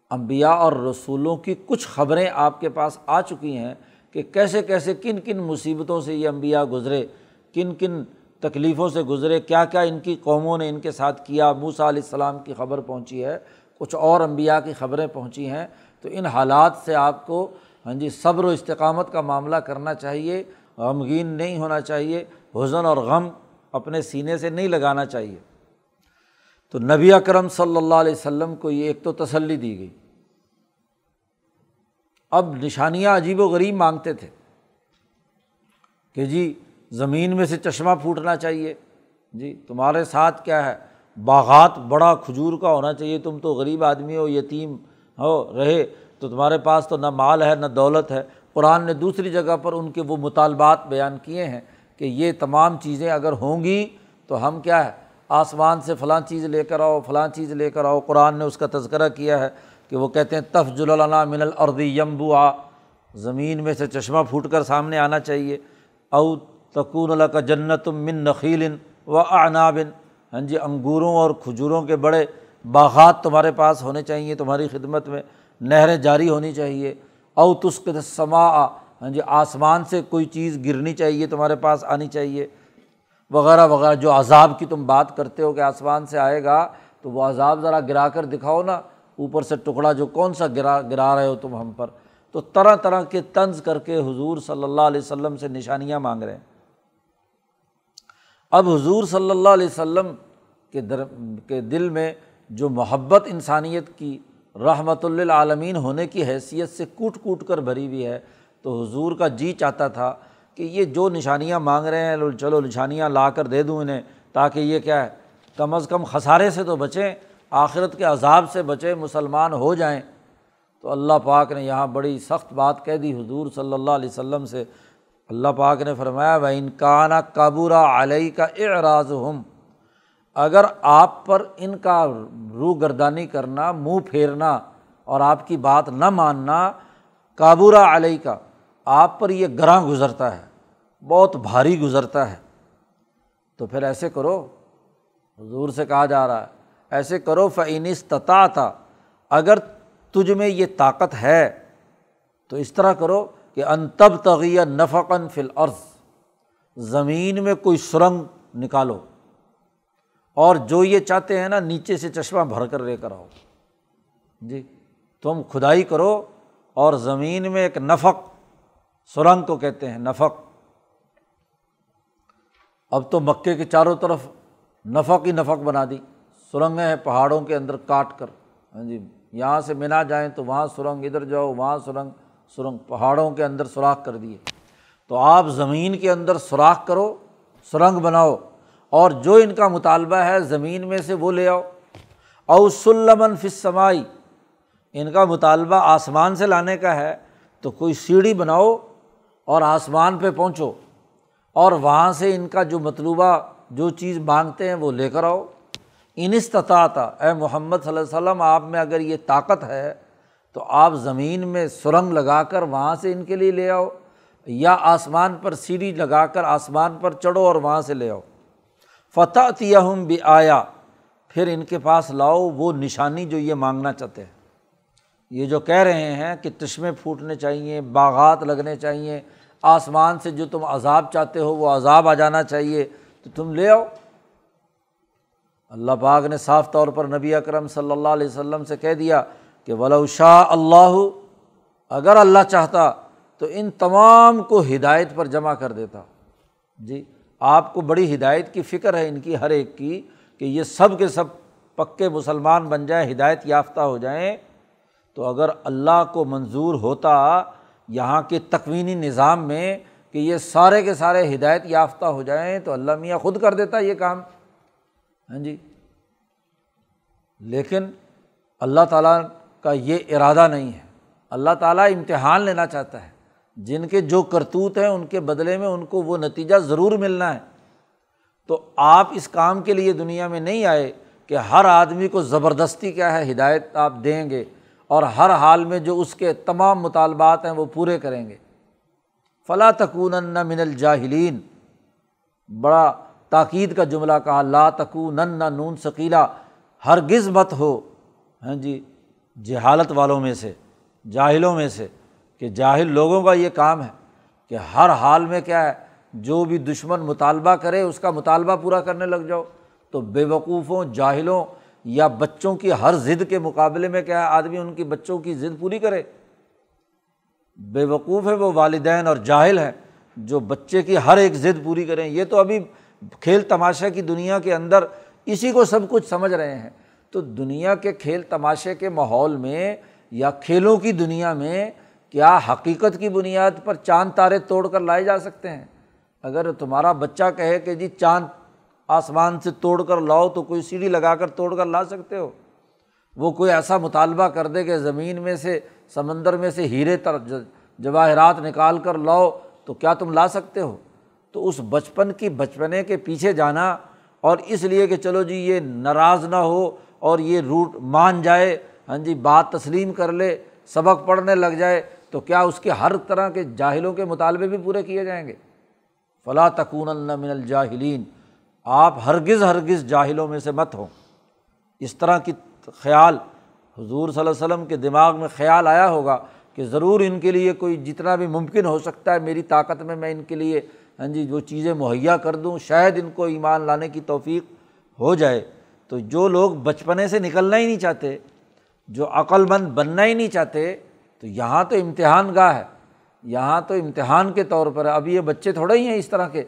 امبیا اور رسولوں کی کچھ خبریں آپ کے پاس آ چکی ہیں کہ کیسے کیسے کن کن مصیبتوں سے یہ امبیا گزرے، کن کن تکلیفوں سے گزرے، کیا کیا ان کی قوموں نے ان کے ساتھ کیا موسا علیہ السلام کی خبر پہنچی ہے۔ کچھ اور انبیاء کی خبریں پہنچی ہیں، تو ان حالات سے آپ کو ہاں جی صبر و استقامت کا معاملہ کرنا چاہیے، غمگین نہیں ہونا چاہیے، حزن اور غم اپنے سینے سے نہیں لگانا چاہیے۔ تو نبی اکرم صلی اللہ علیہ وسلم کو یہ ایک تو تسلی دی گئی۔ اب نشانیاں عجیب و غریب مانگتے تھے کہ جی زمین میں سے چشمہ پھوٹنا چاہیے۔ جی تمہارے ساتھ کیا ہے؟ باغات بڑا کھجور کا ہونا چاہیے، تم تو غریب آدمی ہو، یتیم ہو، رہے، تو تمہارے پاس تو نہ مال ہے، نہ دولت ہے۔ قرآن نے دوسری جگہ پر ان کے وہ مطالبات بیان کیے ہیں کہ یہ تمام چیزیں اگر ہوں گی تو ہم کیا ہے، آسمان سے فلاں چیز لے کر آؤ، فلاں چیز لے کر آؤ۔ قرآن نے اس کا تذکرہ کیا ہے کہ وہ کہتے ہیں تف جلنا من الردی یمبو آ زمین میں سے چشمہ پھوٹ کر سامنے آنا چاہیے۔ او تکون اللہ کا جنت من نخیل و عنابن ہاں جی انگوروں اور کھجوروں کے بڑے باغات تمہارے پاس ہونے چاہیے، تمہاری خدمت میں نہریں جاری ہونی چاہیے۔ او تسک سما ہاں جی آسمان سے کوئی چیز گرنی چاہیے تمہارے پاس آنی چاہیے۔ وغیرہ وغیرہ، جو عذاب کی تم بات کرتے ہو کہ آسمان سے آئے گا، تو وہ عذاب ذرا گرا کر دکھاؤ نا۔ اوپر سے ٹکڑا جو کون سا گرا گرا رہے ہو تم ہم پر۔ تو طرح طرح کے طنز کر کے حضور صلی اللہ علیہ وسلم سے نشانیاں مانگ رہے ہیں۔ اب حضور صلی اللہ علیہ وسلم کے در، کے دل میں جو محبت انسانیت کی رحمۃ للعالمین ہونے کی حیثیت سے کوٹ کوٹ کر بھری ہوئی ہے، تو حضور کا جی چاہتا تھا کہ یہ جو نشانیاں مانگ رہے ہیں چلو نشانیاں لا کر دے دوں انہیں تاکہ یہ کیا ہے، کم از کم خسارے سے تو بچیں، آخرت کے عذاب سے بچیں، مسلمان ہو جائیں۔ تو اللہ پاک نے یہاں بڑی سخت بات کہہ دی حضور صلی اللہ علیہ وسلم سے۔ اللہ پاک نے فرمایا وہ انکانہ کابورہ علیہ کا اعراض ہم اگر آپ پر ان کا روح گردانی کرنا، منہ پھیرنا اور آپ کی بات نہ ماننا کابورہ علیہ کا آپ پر یہ گراں گزرتا ہے، بہت بھاری گزرتا ہے، تو پھر ایسے کرو۔ حضور سے کہا جا رہا ہے، ایسے کرو فعنستتا تھا اگر تجھ میں یہ طاقت ہے تو اس طرح کرو۔ کہ ان تب تغیہ نفقن فل عرض زمین میں کوئی سرنگ نکالو اور جو یہ چاہتے ہیں نا نیچے سے چشمہ بھر کر لے کر آؤ۔ جی تم کھدائی کرو اور زمین میں ایک نفق، سرنگ کو کہتے ہیں نفق۔ اب تو مکے کے چاروں طرف نفق ہی نفق بنا دی۔ سرنگیں ہیں پہاڑوں کے اندر کاٹ کر۔ ہاں جی یہاں سے منا جائیں تو وہاں سرنگ، ادھر جاؤ وہاں سرنگ۔ سرنگ پہاڑوں کے اندر سوراخ کر دیے۔ تو آپ زمین کے اندر سوراخ کرو، سرنگ بناؤ، اور جو ان کا مطالبہ ہے زمین میں سے وہ لے آؤ۔ او سلمن فسمائی ان کا مطالبہ آسمان سے لانے کا ہے، تو کوئی سیڑھی بناؤ اور آسمان پہ پہنچو۔ اور وہاں سے ان کا جو مطلوبہ جو چیز مانگتے ہیں وہ لے کر آؤ۔ ان استطاعت، اے محمد صلی اللہ علیہ وسلم، آپ میں اگر یہ طاقت ہے تو آپ زمین میں سرنگ لگا کر وہاں سے ان کے لیے لے آؤ، یا آسمان پر سیڑھی لگا کر آسمان پر چڑھو اور وہاں سے لے آؤ۔ فتح تیہم بھی آیا پھر ان کے پاس لاؤ وہ نشانی جو یہ مانگنا چاہتے ہیں۔ یہ جو کہہ رہے ہیں کہ چشمے پھوٹنے چاہیے، باغات لگنے چاہیے، آسمان سے جو تم عذاب چاہتے ہو وہ عذاب آ جانا چاہیے، تو تم لے آؤ۔ اللہ پاک نے صاف طور پر نبی اکرم صلی اللہ علیہ وسلم سے کہہ دیا کہ ولو شاہ اللہ، اگر اللہ چاہتا تو ان تمام کو ہدایت پر جمع کر دیتا۔ جی آپ کو بڑی ہدایت کی فکر ہے ان کی، ہر ایک کی، کہ یہ سب کے سب پکے مسلمان بن جائیں، ہدایت یافتہ ہو جائیں۔ تو اگر اللہ کو منظور ہوتا یہاں کے تکوینی نظام میں کہ یہ سارے کے سارے ہدایت یافتہ ہو جائیں، تو اللہ میاں خود کر دیتا یہ کام۔ ہاں جی۔ لیکن اللہ تعالیٰ کا یہ ارادہ نہیں ہے۔ اللہ تعالیٰ امتحان لینا چاہتا ہے۔ جن کے جو کرتوت ہیں ان کے بدلے میں ان کو وہ نتیجہ ضرور ملنا ہے۔ تو آپ اس کام کے لیے دنیا میں نہیں آئے کہ ہر آدمی کو زبردستی کیا ہے، ہدایت آپ دیں گے اور ہر حال میں جو اس کے تمام مطالبات ہیں وہ پورے کریں گے۔ فلاں تکون من الجاہلین۔ بڑا تاکید کا جملہ کہا، لا تکون نون ثقیلا۔ ہرگز مت ہو۔ ہاں جی جہالت والوں میں سے، جاہلوں میں سے، کہ جاہل لوگوں کا یہ کام ہے کہ ہر حال میں کیا ہے، جو بھی دشمن مطالبہ کرے، اس کا مطالبہ پورا کرنے لگ جاؤ۔ تو بے وقوفوں، جاہلوں یا بچوں کی ہر ضد کے مقابلے میں کیا ہے، آدمی ان کی بچوں کی ضد پوری کرے۔ بے وقوف ہے وہ والدین اور جاہل ہیں جو بچے کی ہر ایک ضد پوری کریں۔ یہ تو ابھی کھیل تماشا کی دنیا کے اندر اسی کو سب کچھ سمجھ رہے ہیں۔ تو دنیا کے کھیل تماشے کے ماحول میں یا کھیلوں کی دنیا میں کیا حقیقت کی بنیاد پر چاند تارے توڑ کر لائے جا سکتے ہیں؟ اگر تمہارا بچہ کہے کہ جی چاند آسمان سے توڑ کر لاؤ تو کوئی سیڑھی لگا کر توڑ کر لا سکتے ہو؟ وہ کوئی ایسا مطالبہ کر دے کہ زمین میں سے سمندر میں سے ہیرے تر جواہرات نکال کر لاؤ تو کیا تم لا سکتے ہو؟ تو اس بچپن کی بچپنے کے پیچھے جانا اور اس لیے کہ چلو جی یہ ناراض نہ ہو اور یہ روٹ مان جائے ہاں جی بات تسلیم کر لے، سبق پڑھنے لگ جائے، تو کیا اس کے ہر طرح کے جاہلوں کے مطالبے بھی پورے کیے جائیں گے؟ فلاں تکون من الجاہلین آپ ہرگز ہرگز جاہلوں میں سے مت ہوں۔ اس طرح کی خیال حضور صلی اللہ علیہ وسلم کے دماغ میں خیال آیا ہوگا کہ ضرور ان کے لیے کوئی جتنا بھی ممکن ہو سکتا ہے، میری طاقت میں میں ان کے لیے ہاں جی وہ چیزیں مہیا کر دوں، شاید ان کو ایمان لانے کی توفیق ہو جائے۔ تو جو لوگ بچپنے سے نکلنا ہی نہیں چاہتے، جو عقل مند بننا ہی نہیں چاہتے، تو یہاں تو امتحان گاہ ہے۔ یہاں تو امتحان کے طور پر اب یہ بچے تھوڑے ہی ہیں اس طرح کے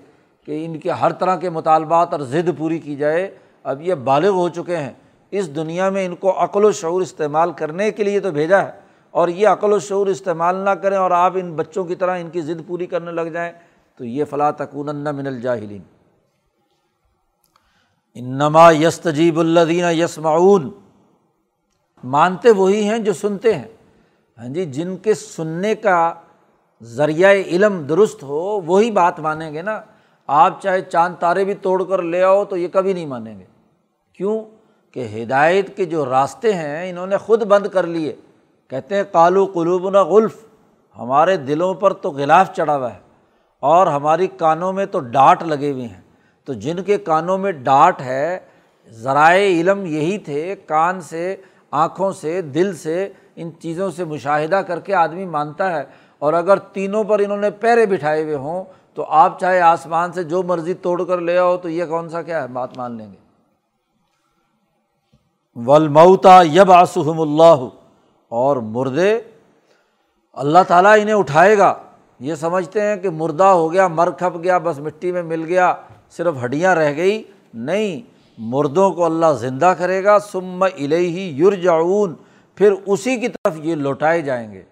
کہ ان کے ہر طرح کے مطالبات اور ضد پوری کی جائے۔ اب یہ بالغ ہو چکے ہیں۔ اس دنیا میں ان کو عقل و شعور استعمال کرنے کے لیے تو بھیجا ہے۔ اور یہ عقل و شعور استعمال نہ کریں اور آپ ان بچوں کی طرح ان کی ضد پوری کرنے لگ جائیں تو یہ فلاں تکون من الجاہلین۔ انما یس تجیب الدین یس معاون مانتے وہی ہیں جو سنتے ہیں۔ ہاں جی جن کے سننے کا ذریعہ علم درست ہو، وہی بات مانیں گے نا۔ آپ چاہے چاند تارے بھی توڑ کر لے آؤ تو یہ کبھی نہیں مانیں گے۔ کیوں؟ کہ ہدایت کے جو راستے ہیں، انہوں نے خود بند کر لیے۔ کہتے ہیں کالو قلوب نہ غلف۔ ہمارے دلوں پر تو غلاف چڑھا ہوا ہے اور ہماری کانوں میں تو ڈانٹ لگے ہوئے ہیں۔ تو جن کے کانوں میں ڈانٹ ہے، ذرائع علم یہی تھے، کان سے، آنکھوں سے، دل سے، ان چیزوں سے مشاہدہ کر کے آدمی مانتا ہے۔ اور اگر تینوں پر انہوں نے پیرے بٹھائے ہوئے ہوں، تو آپ چاہے آسمان سے جو مرضی توڑ کر لے آؤ، تو یہ کون سا کیا ہے؟ بات مان لیں گے۔ ولمتا یب آسحم اللہ اور مردے، اللہ تعالیٰ انہیں اٹھائے گا۔ یہ سمجھتے ہیں کہ مردہ ہو گیا، مر کھپ گیا، بس مٹی میں مل گیا۔ صرف ہڈیاں رہ گئی نہیں، مردوں کو اللہ زندہ کرے گا سم الہی یرجعون، پھر اسی کی طرف یہ لوٹائے جائیں گے۔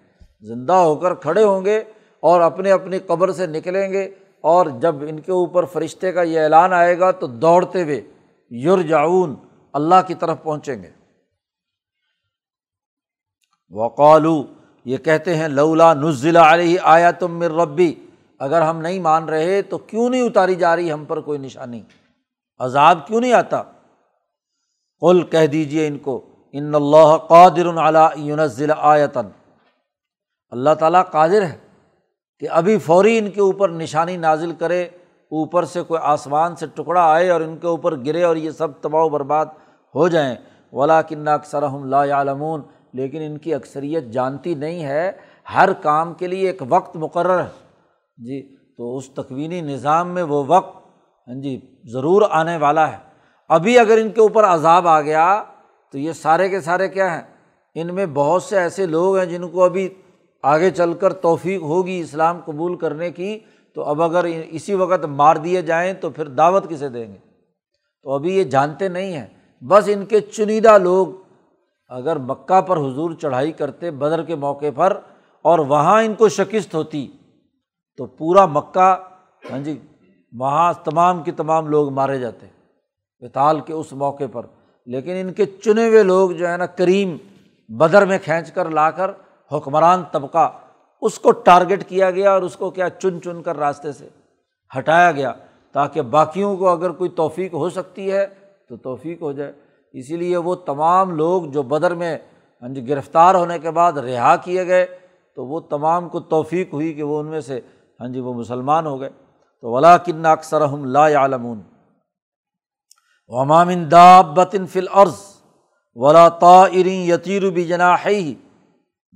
زندہ ہو کر کھڑے ہوں گے اور اپنے اپنی قبر سے نکلیں گے اور جب ان کے اوپر فرشتے کا یہ اعلان آئے گا تو دوڑتے ہوئے یرجعون، اللہ کی طرف پہنچیں گے۔ وقالو، یہ کہتے ہیں، لولا نزلہ علیہ آیا تم مر ربی اگر ہم نہیں مان رہے تو کیوں نہیں اتاری جا رہی ہم پر کوئی نشانی؟ عذاب کیوں نہیں آتا؟ قل کہہ دیجیے ان کو، ان اللہ قادر یونزل آیتن اللہ تعالیٰ قادر ہے کہ ابھی فوری ان کے اوپر نشانی نازل کرے، اوپر سے کوئی آسمان سے ٹکڑا آئے اور ان کے اوپر گرے اور یہ سب تباہ و برباد ہو جائیں۔ ولا کن اکثر لا عالمون لیکن ان کی اکثریت جانتی نہیں ہے۔ ہر کام کے لیے ایک وقت مقرر ہے۔ جی تو اس تکوینی نظام میں وہ وقت ہاں جی ضرور آنے والا ہے۔ ابھی اگر ان کے اوپر عذاب آ گیا، تو یہ سارے کے سارے کیا ہیں؟ ان میں بہت سے ایسے لوگ ہیں جن کو ابھی آگے چل کر توفیق ہوگی اسلام قبول کرنے کی۔ تو اب اگر اسی وقت مار دیے جائیں تو پھر دعوت کسے دیں گے؟ تو ابھی یہ جانتے نہیں ہیں۔ بس ان کے چنیدہ لوگ اگر مکہ پر حضور چڑھائی کرتے بدر کے موقع پر اور وہاں ان کو شکست ہوتی تو پورا مکہ ہاں جی وہاں تمام کے تمام لوگ مارے جاتے وطال کے اس موقع پر۔ لیکن ان کے چنے ہوئے لوگ جو ہے نا، کریم بدر میں کھینچ کر لا کر حکمران طبقہ، اس کو ٹارگیٹ کیا گیا اور اس کو کیا چن چن کر راستے سے ہٹایا گیا تاکہ باقیوں کو اگر کوئی توفیق ہو سکتی ہے تو توفیق ہو جائے۔ اسی لیے وہ تمام لوگ جو بدر میں ہاں جی گرفتار ہونے کے بعد رہا کیے گئے، تو وہ تمام کو توفیق ہوئی کہ وہ ان میں سے ہاں جی وہ مسلمان ہو گئے۔ تو ولا کن اکثر لا عالمون ومامن دا بطن فل عرض ولا طارین یتیر بھی جنا ہے ہی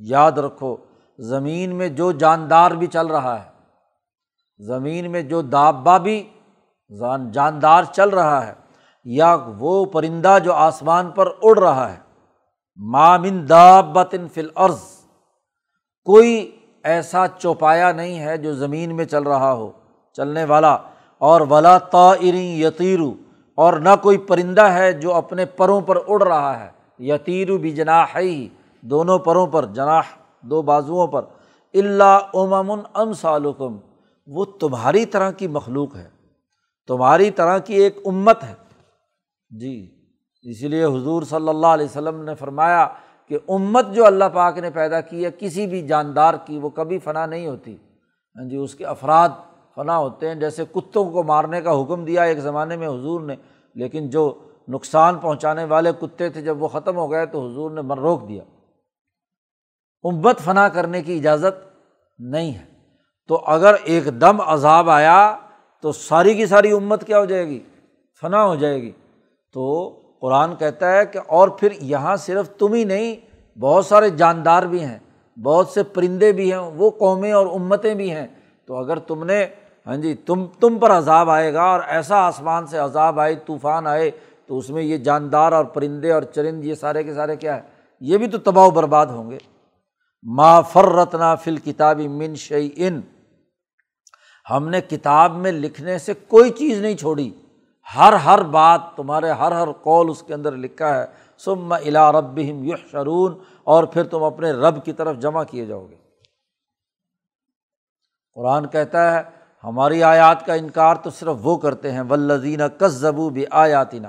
یاد رکھو، زمین میں جو جاندار بھی چل رہا ہے، زمین میں جو دابا بھی جاندار چل رہا ہے، یا وہ پرندہ جو آسمان پر اڑ رہا ہے۔ مامن دابطن فل عرض کوئی ایسا چوپایا نہیں ہے جو زمین میں چل رہا ہو، چلنے والا۔ اور ولا طائرین یتیرو اور نہ کوئی پرندہ ہے جو اپنے پروں پر اڑ رہا ہے۔ یتیرو بھی جناح ہی دونوں پروں پر، جناح دو بازوؤں پر۔ اللہ امامن ام سالکم وہ تمہاری طرح کی مخلوق ہے۔ تمہاری طرح کی ایک امت ہے۔ جی اسی لیے حضور صلی اللہ علیہ وسلم نے فرمایا کہ امت جو اللہ پاک نے پیدا کی ہے، کسی بھی جاندار کی، وہ کبھی فنا نہیں ہوتی۔ ہاں جی اس کے افراد فنا ہوتے ہیں۔ جیسے کتوں کو مارنے کا حکم دیا ایک زمانے میں حضور نے، لیکن جو نقصان پہنچانے والے کتے تھے، جب وہ ختم ہو گئے تو حضور نے من روک دیا۔ امت فنا کرنے کی اجازت نہیں ہے۔ تو اگر ایک دم عذاب آیا، تو ساری کی ساری امت کیا ہو جائے گی؟ فنا ہو جائے گی۔ تو قرآن کہتا ہے کہ اور پھر یہاں صرف تم ہی نہیں، بہت سارے جاندار بھی ہیں، بہت سے پرندے بھی ہیں، وہ قومیں اور امتیں بھی ہیں۔ تو اگر تم نے ہاں جی تم تم پر عذاب آئے گا اور ایسا آسمان سے عذاب آئے، طوفان آئے، تو اس میں یہ جاندار اور پرندے اور چرند، یہ سارے کے سارے کیا ہے یہ بھی تو تباہ و برباد ہوں گے۔ ما فرتنا فل کتابی من شعی ان ہم نے کتاب میں لکھنے سے کوئی چیز نہیں چھوڑی۔ ہر ہر بات تمہارے ہر ہر قول اس کے اندر لکھا ہے سم الا رب یح شرون اور پھر تم اپنے رب کی طرف جمع کیے جاؤ گے۔ قرآن کہتا ہے، ہماری آیات کا انکار تو صرف وہ کرتے ہیں ولزین کس زبو بھی آیاتینہ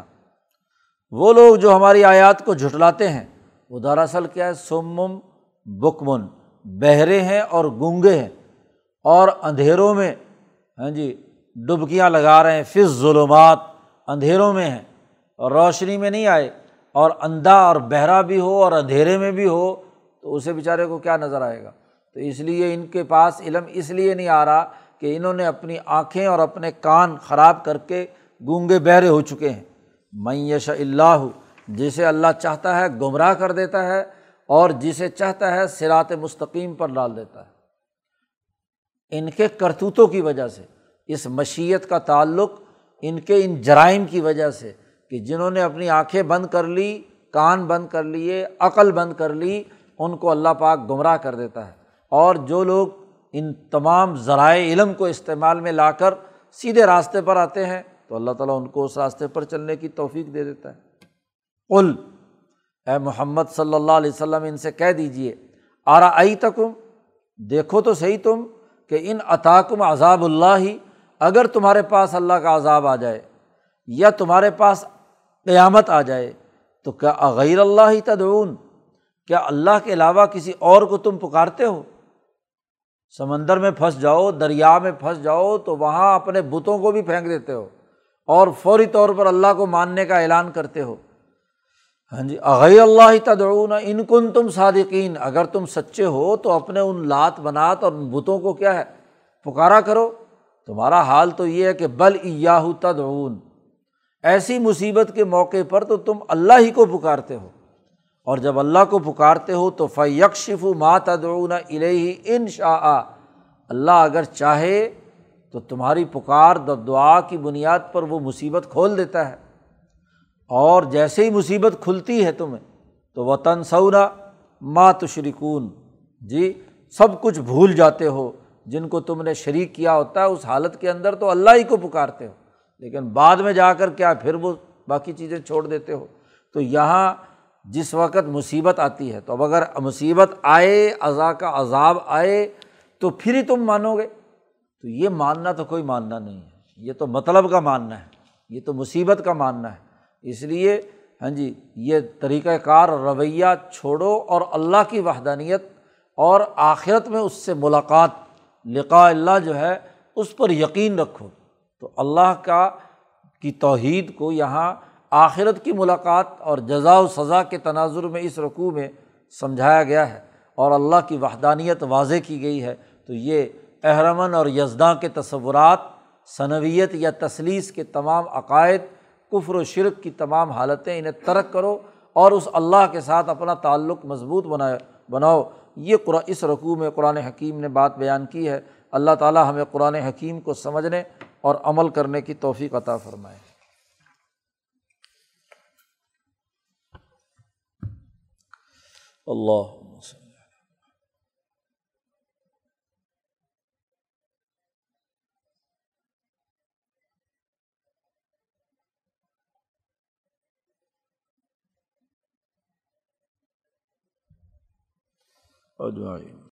وہ لوگ جو ہماری آیات کو جھٹلاتے ہیں، وہ دراصل کیا ہے؟ سمم بکمن، بہرے ہیں اور گونگے ہیں، اور اندھیروں میں ہاں جی ڈبکیاں لگا رہے ہیں فض ظلمات اندھیروں میں ہیں۔ اور روشنی میں نہیں آئے، اور اندھا اور بہرا بھی ہو اور اندھیرے میں بھی ہو، تو اسے بیچارے کو کیا نظر آئے گا؟ تو اس لیے ان کے پاس علم اس لیے نہیں آ رہا کہ انہوں نے اپنی آنکھیں اور اپنے کان خراب کر کے گونگے بہرے ہو چکے ہیں۔ میش اللہ، جسے اللہ چاہتا ہے گمراہ کر دیتا ہے اور جسے چاہتا ہے سرات مستقیم پر ڈال دیتا ہے۔ ان کے کرتوتوں کی وجہ سے اس مشیت کا تعلق ان کے ان جرائم کی وجہ سے کہ جنہوں نے اپنی آنکھیں بند کر لی، کان بند کر لیے، عقل بند کر لی، ان کو اللہ پاک گمراہ کر دیتا ہے۔ اور جو لوگ ان تمام ذرائع علم کو استعمال میں لا کر سیدھے راستے پر آتے ہیں، تو اللہ تعالیٰ ان کو اس راستے پر چلنے کی توفیق دے دیتا ہے۔ قل، اے محمد صلی اللہ علیہ وسلم، ان سے کہہ دیجیے آرا آئی تکم دیکھو تو صحیح تم کہ ان عطاکم عذاب اللہ ہی اگر تمہارے پاس اللہ کا عذاب آ جائے یا تمہارے پاس قیامت آ جائے، تو کیا اغیر اللہ ہی تدعون؟ کیا اللہ کے علاوہ کسی اور کو تم پکارتے ہو؟ سمندر میں پھنس جاؤ، دریا میں پھنس جاؤ، تو وہاں اپنے بتوں کو بھی پھینک دیتے ہو اور فوری طور پر اللہ کو ماننے کا اعلان کرتے ہو۔ ہاں جی اغیر اللہ ہی تدعون؟ ان کن تم صادقین۔ اگر تم سچے ہو، تو اپنے ان لات بنات اور ان بتوں کو کیا ہے؟ پکارا کرو۔ تمہارا حال تو یہ ہے کہ بل ایاہو تدعون، ایسی مصیبت کے موقع پر تو تم اللہ ہی کو پکارتے ہو۔ اور جب اللہ کو پکارتے ہو تو فیکشف ما تدعون الیہ ان شاء اللہ اگر چاہے تو تمہاری پکار دعا کی بنیاد پر وہ مصیبت کھول دیتا ہے۔ اور جیسے ہی مصیبت کھلتی ہے تمہیں تو وہ تنسورا ماں تشریکون جی سب کچھ بھول جاتے ہو۔ جن کو تم نے شریک کیا ہوتا ہے، اس حالت کے اندر تو اللہ ہی کو پکارتے ہو۔ لیکن بعد میں جا کر کیا پھر وہ باقی چیزیں چھوڑ دیتے ہو؟ تو یہاں جس وقت مصیبت آتی ہے، تو اب اگر مصیبت آئے ازا کا عذاب آئے، تو پھر ہی تم مانو گے۔ تو یہ ماننا تو کوئی ماننا نہیں ہے۔ یہ تو مطلب کا ماننا ہے۔ یہ تو مصیبت کا ماننا ہے۔ اس لیے ہاں جی یہ طریقۂ کار رویہ چھوڑو اور اللہ کی وحدانیت اور آخرت میں اس سے ملاقات لقاء اللہ جو ہے، اس پر یقین رکھو۔ تو اللہ کا، کی توحید کو یہاں آخرت کی ملاقات اور جزا و سزا کے تناظر میں، اس رقوع میں سمجھایا گیا ہے۔ اور اللہ کی وحدانیت واضح کی گئی ہے۔ تو یہ احرمن اور یزداں کے تصورات صنویت یا تصلیس کے تمام عقائد، کفر و شرک کی تمام حالتیں، انہیں ترک کرو اور اس اللہ کے ساتھ اپنا تعلق مضبوط بنائے، بناؤ۔ یہ قرآن، اس رقوع میں قرآن حکیم نے بات بیان کی ہے۔ اللہ تعالیٰ ہمیں قرآن حکیم کو سمجھنے اور عمل کرنے کی توفیق عطا فرمائے۔ اللہ اجوائن